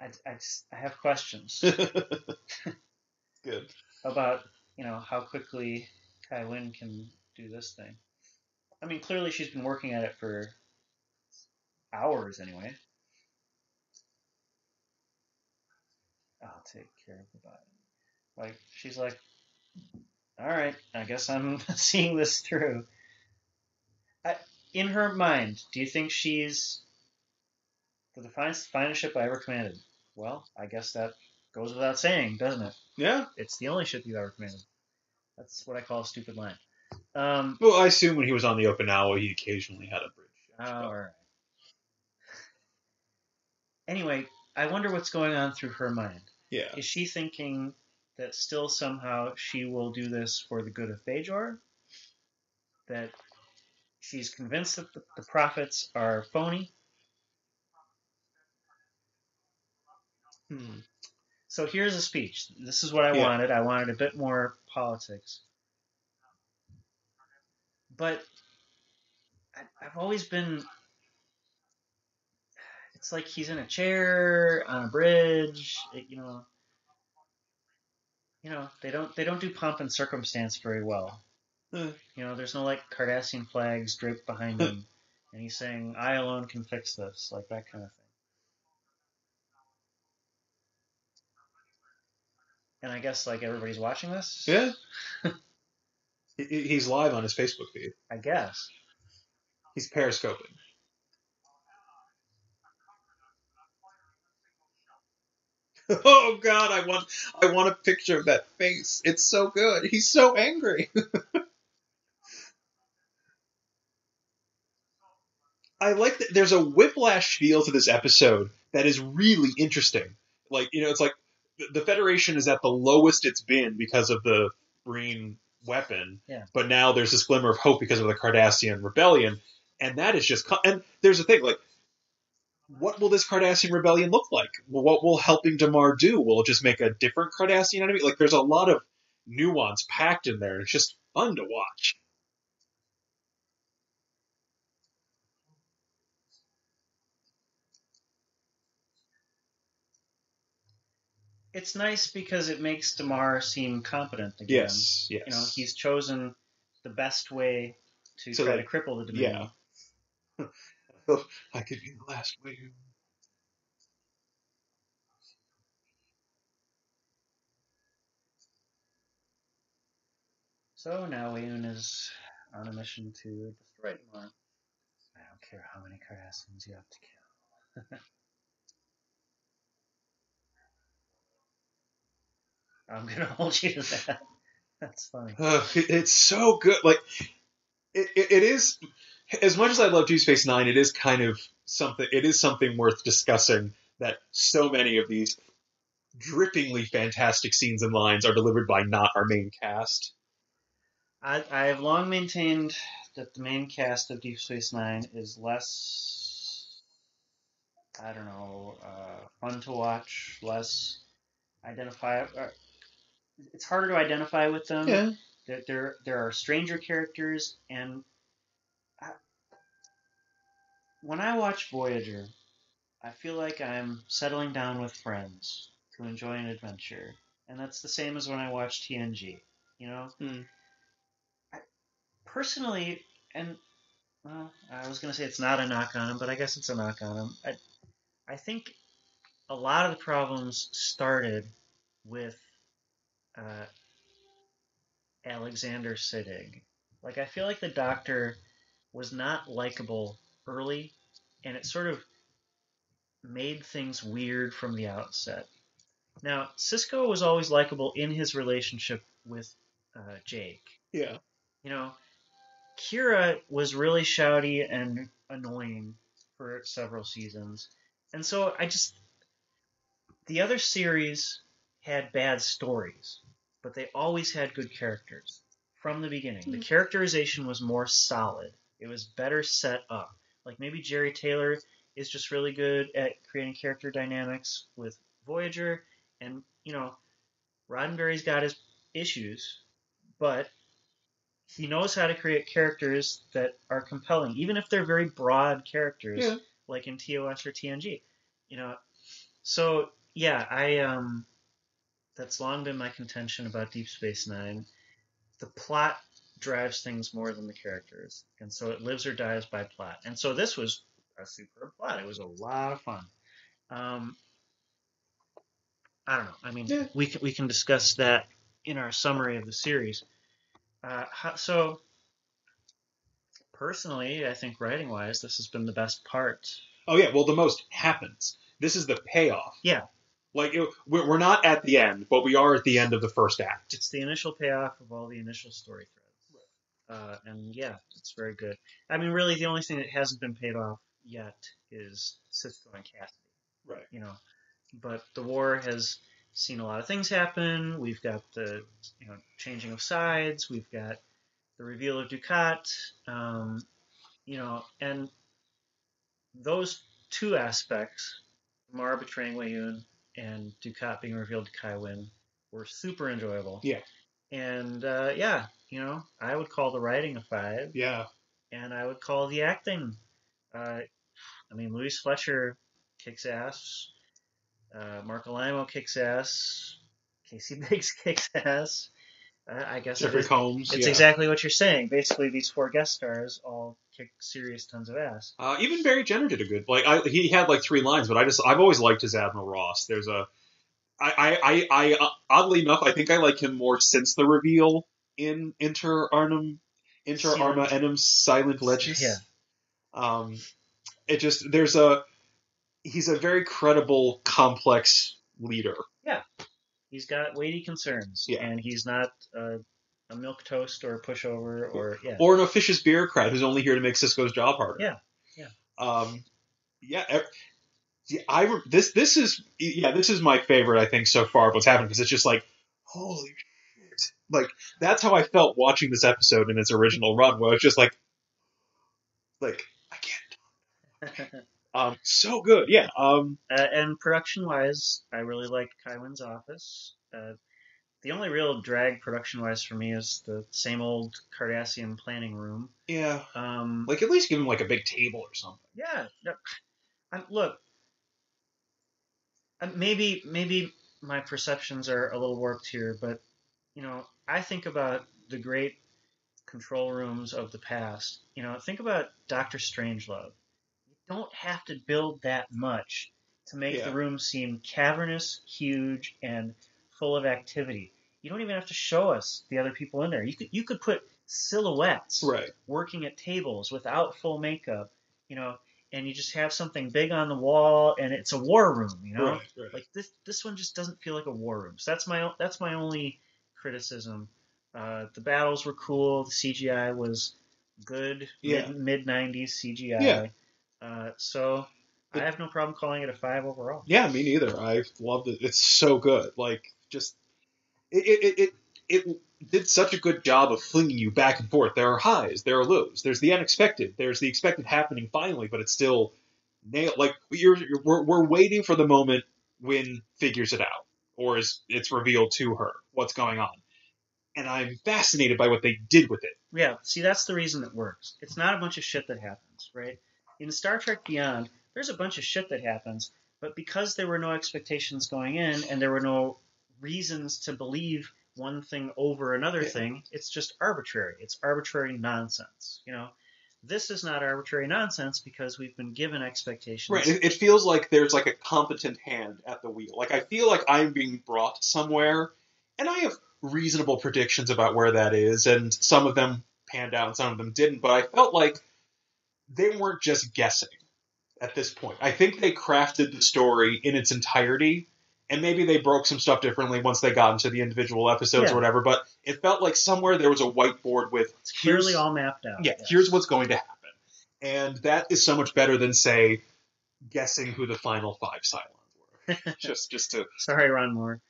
I, I, just, I have questions <laughs> Good. about you know how quickly Kai Winn can do this thing. I mean, clearly she's been working at it for hours anyway. I'll take care of the body. Like she's like, all right, I guess I'm <laughs> seeing this through. I, in her mind, do you think she's the finest, finest ship I ever commanded? Well, I guess that goes without saying, doesn't it? Yeah. It's the only ship you've ever commanded. That's what I call a stupid line. Um, Well, I assume when he was on the Okinawa, he occasionally had a bridge. oh, all right. Anyway, I wonder what's going on through her mind. Yeah. Is she thinking that still somehow she will do this for the good of Bajor? That she's convinced that the, the prophets are phony? Hmm. So here's a speech. This is what I Yeah. wanted. I wanted a bit more politics. But I, I've always been. It's like he's in a chair on a bridge. it- you know. You know they don't they don't do pomp and circumstance very well. <sighs> You know, there's no like Cardassian flags draped behind him, <laughs> and he's saying, "I alone can fix this," like that kind of thing. And I guess like everybody's watching this. Yeah. <laughs> He- he- He's live on his Facebook feed. I guess. He's periscoping. <laughs> Oh God, I want I want a picture of that face. It's so good. He's so angry. I like that there's a whiplash feel to this episode that is really interesting. Like, you know, it's like the- Federation is at the lowest it's been because of the Breen weapon. Yeah. But now there's this glimmer of hope because of the Cardassian rebellion. And that is just, and there's a thing, like, what will this Cardassian rebellion look like? What will helping Damar do? Will it just make a different Cardassian enemy? Like, there's a lot of nuance packed in there. It's just fun to watch. It's nice because it makes Damar seem competent again. Yes, yes. You know, he's chosen the best way to So, try like, to cripple the Dominion. yeah. <laughs> I could be the last wave. So now Weyoun is on a mission to destroy Damar. I don't care how many Cardassians you have to kill. <laughs> I'm gonna <laughs> hold you to that. That's funny. <sighs> It- it's so good. Like it, it, it is. as much as I love Deep Space Nine, it is kind of something. It is something worth discussing that so many of these drippingly fantastic scenes and lines are delivered by not our main cast. I, I have long maintained that the main cast of Deep Space Nine is less, I don't know, uh, fun to watch, less identify. It's harder to identify with them. Yeah. There, there, there are stranger characters, and I, when I watch Voyager, I feel like I'm settling down with friends to enjoy an adventure, and that's the same as when I watch TNG. You know, Hmm. I, personally, and well, I was gonna say it's not a knock on him, but I guess it's a knock on him. I, I think a lot of the problems started with uh, Alexander Siddig. Like I feel like the Doctor was not likable early, and it sort of made things weird from the outset. Now, Sisko was always likable in his relationship with uh, Jake. Yeah. You know, Kira was really shouty and annoying for several seasons. And so I just. The other series had bad stories, but they always had good characters from the beginning. The Mhm. characterization was more solid, it was better set up. Like maybe Jeri Taylor is just really good at creating character dynamics with Voyager, and, you know, Roddenberry's got his issues, but he knows how to create characters that are compelling, even if they're very broad characters, Yeah. like in TOS or TNG. You know, so yeah, I um, that's long been my contention about Deep Space Nine. The plot drives things more than the characters, and so it lives or dies by plot. And so this was a superb plot. It was a lot of fun. Um, I don't know. I mean, Yeah. we can we can discuss that in our summary of the series. Uh, how, so, personally, I think writing wise, this has been the best part. Oh yeah. Well, the most happens. This is the payoff. Yeah. Like it, we're we're not at the end, but we are at the end of the first act. It's the initial payoff of all the initial story threads. Uh, and yeah, it's very good. I mean, really, the only thing that hasn't been paid off yet is Sisko and Kasidy. Right. you know. But the war has seen a lot of things happen. We've got the you know changing of sides. We've got the reveal of Dukat. Um, you know, and those two aspects, Mara betraying Weyoun and Dukat being revealed to Kai Winn, were super enjoyable. Yeah. And uh, yeah, you know, I would call the writing a five Yeah. and I would call the acting. Uh, I mean, Louise Fletcher kicks ass. Uh, Marc Alaimo kicks ass. Casey <laughs> Biggs kicks ass. Uh, I guess Jeffrey Combs. it's yeah. exactly what you're saying. Basically, these four guest stars all kick serious tons of ass. Uh, even Barry Jenner did a good. Like I, he had like three lines, but I just I've always liked his Admiral Ross. There's a, I I I, I uh, oddly enough I think I like him more since the reveal in Inter Arnhem, Inter Silent- Arma Enum Silent Legends. Yeah. Um, it just there's a he's a very credible, complex leader. He's got weighty concerns, Yeah. and he's not uh, a milk toast or a pushover or yeah. or an officious bureaucrat who's only here to make Sisko's job harder. Yeah, yeah. Um, yeah. I this this is yeah this is my favorite I think so far of what's happened because it's just like holy shit like that's how I felt watching this episode in its original run where it's just like like I can't <laughs> um so good yeah um Uh, and production wise, I really like Kai Winn's office. Uh, the only real drag production wise for me is the same old Cardassian planning room. yeah Um, like at least give him like a big table or something yeah, no, I'm, look, uh, maybe maybe my perceptions are a little warped here, but you know, I think about the great control rooms of the past. You know, think about Doctor Strangelove. You don't have to build that much to make Yeah. the room seem cavernous, huge, and full of activity. You don't even have to show us the other people in there. You could you could put silhouettes right working at tables without full makeup, you know, and you just have something big on the wall and it's a war room, you know. right right Like this this one just doesn't feel like a war room. So that's my that's my only criticism. Uh, the battles were cool. The CGI was good Yeah. mid '90s CGI. Yeah. Uh, so I have no problem calling it a five overall. Yeah, me neither. I loved it. It's so good. Like just it it, it it did such a good job of flinging you back and forth. There are highs, there are lows. There's the unexpected. There's the expected happening finally, but it's still nailed. Like you're, you're we're, we're waiting for the moment when figures it out or is it's revealed to her what's going on. And I'm fascinated by what they did with it. Yeah, see, that's the reason it works. It's not a bunch of shit that happens, right? In Star Trek Beyond, there's a bunch of shit that happens, but because there were no expectations going in and there were no reasons to believe one thing over another Yeah. thing, it's just arbitrary. It's arbitrary nonsense, you know? This is not arbitrary nonsense because we've been given expectations. Right. It, it feels like there's like a competent hand at the wheel. Like I feel like I'm being brought somewhere, and I have reasonable predictions about where that is, and some of them panned out and some of them didn't. But I felt like they weren't just guessing at this point. I think they crafted the story in its entirety. And maybe they broke some stuff differently once they got into the individual episodes Yeah. or whatever, but it felt like somewhere there was a whiteboard with It's clearly here's- all mapped out. yeah, here's what's going to happen. And that is so much better than say guessing who the final five Cylons were. <laughs> just just to Sorry, Ron Moore.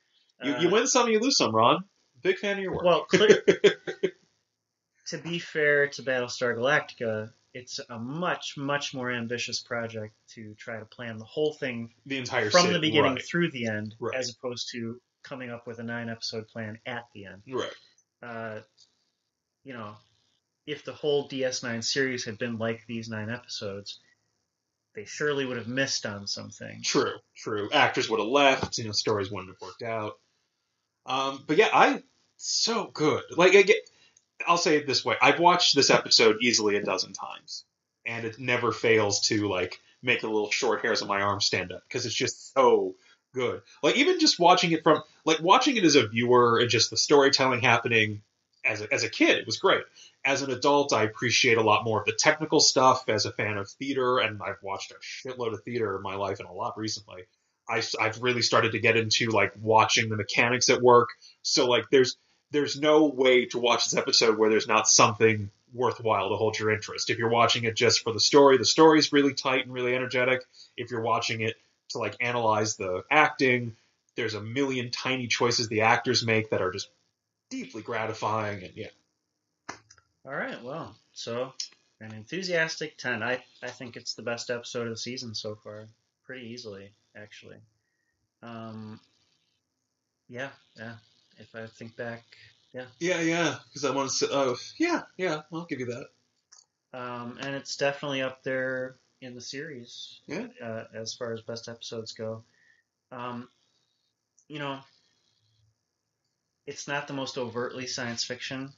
you, Uh, you win some, you lose some, Ron. Big fan of your work. Well, clear, <laughs> to be fair to Battlestar Galactica, it's a much, much more ambitious project to try to plan the whole thing the entire from city, the beginning right. through the end, Right. as opposed to coming up with a nine episode plan at the end. Right. Uh, you know, if the whole DS9 series had been like these nine episodes, they surely would have missed on something. True, true. Actors would have left. You know, stories wouldn't have worked out. Um, but yeah, I so good. Like, I get, I'll say it this way: I've watched this episode easily a dozen times, and it never fails to like make the little short hairs on my arm stand up because it's just so good. Like, even just watching it from like watching it as a viewer and just the storytelling happening as a, as a kid, it was great. As an adult, I appreciate a lot more of the technical stuff. As a fan of theater, and I've watched a shitload of theater in my life and a lot recently. I, have really started to get into like watching the mechanics at work. So like there's there's no way to watch this episode where there's not something worthwhile to hold your interest. If you're watching it just for the story, the story's really tight and really energetic. If you're watching it to like analyze the acting, there's a million tiny choices the actors make that are just deeply gratifying and yeah. All right, well, so an enthusiastic 10. I, I think it's the best episode of the season so far. Pretty easily, actually. Um, yeah, yeah. If I think back, Yeah, yeah, yeah. because I want to say, oh, yeah, yeah, I'll give you that. um, and it's definitely up there in the series Yeah. uh, as far as best episodes go. Um, you know, it's not the most overtly science fiction,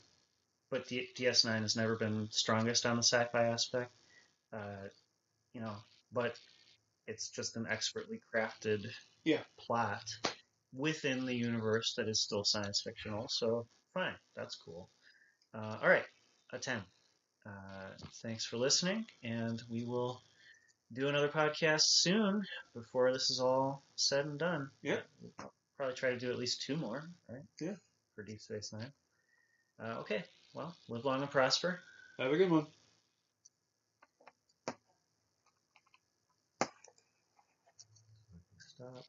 but D- DS9 has never been strongest on the sci-fi aspect. Uh, you know, but it's just an expertly crafted Yeah. plot within the universe that is still science fictional. So fine, that's cool. Uh, all right, a ten. Uh, thanks for listening, and we will do another podcast soon before this is all said and done. Yeah. We'll probably try to do at least two more, right? Yeah. For Deep Space Nine. Uh, okay. Well, live long and prosper. Have a good one. Stop.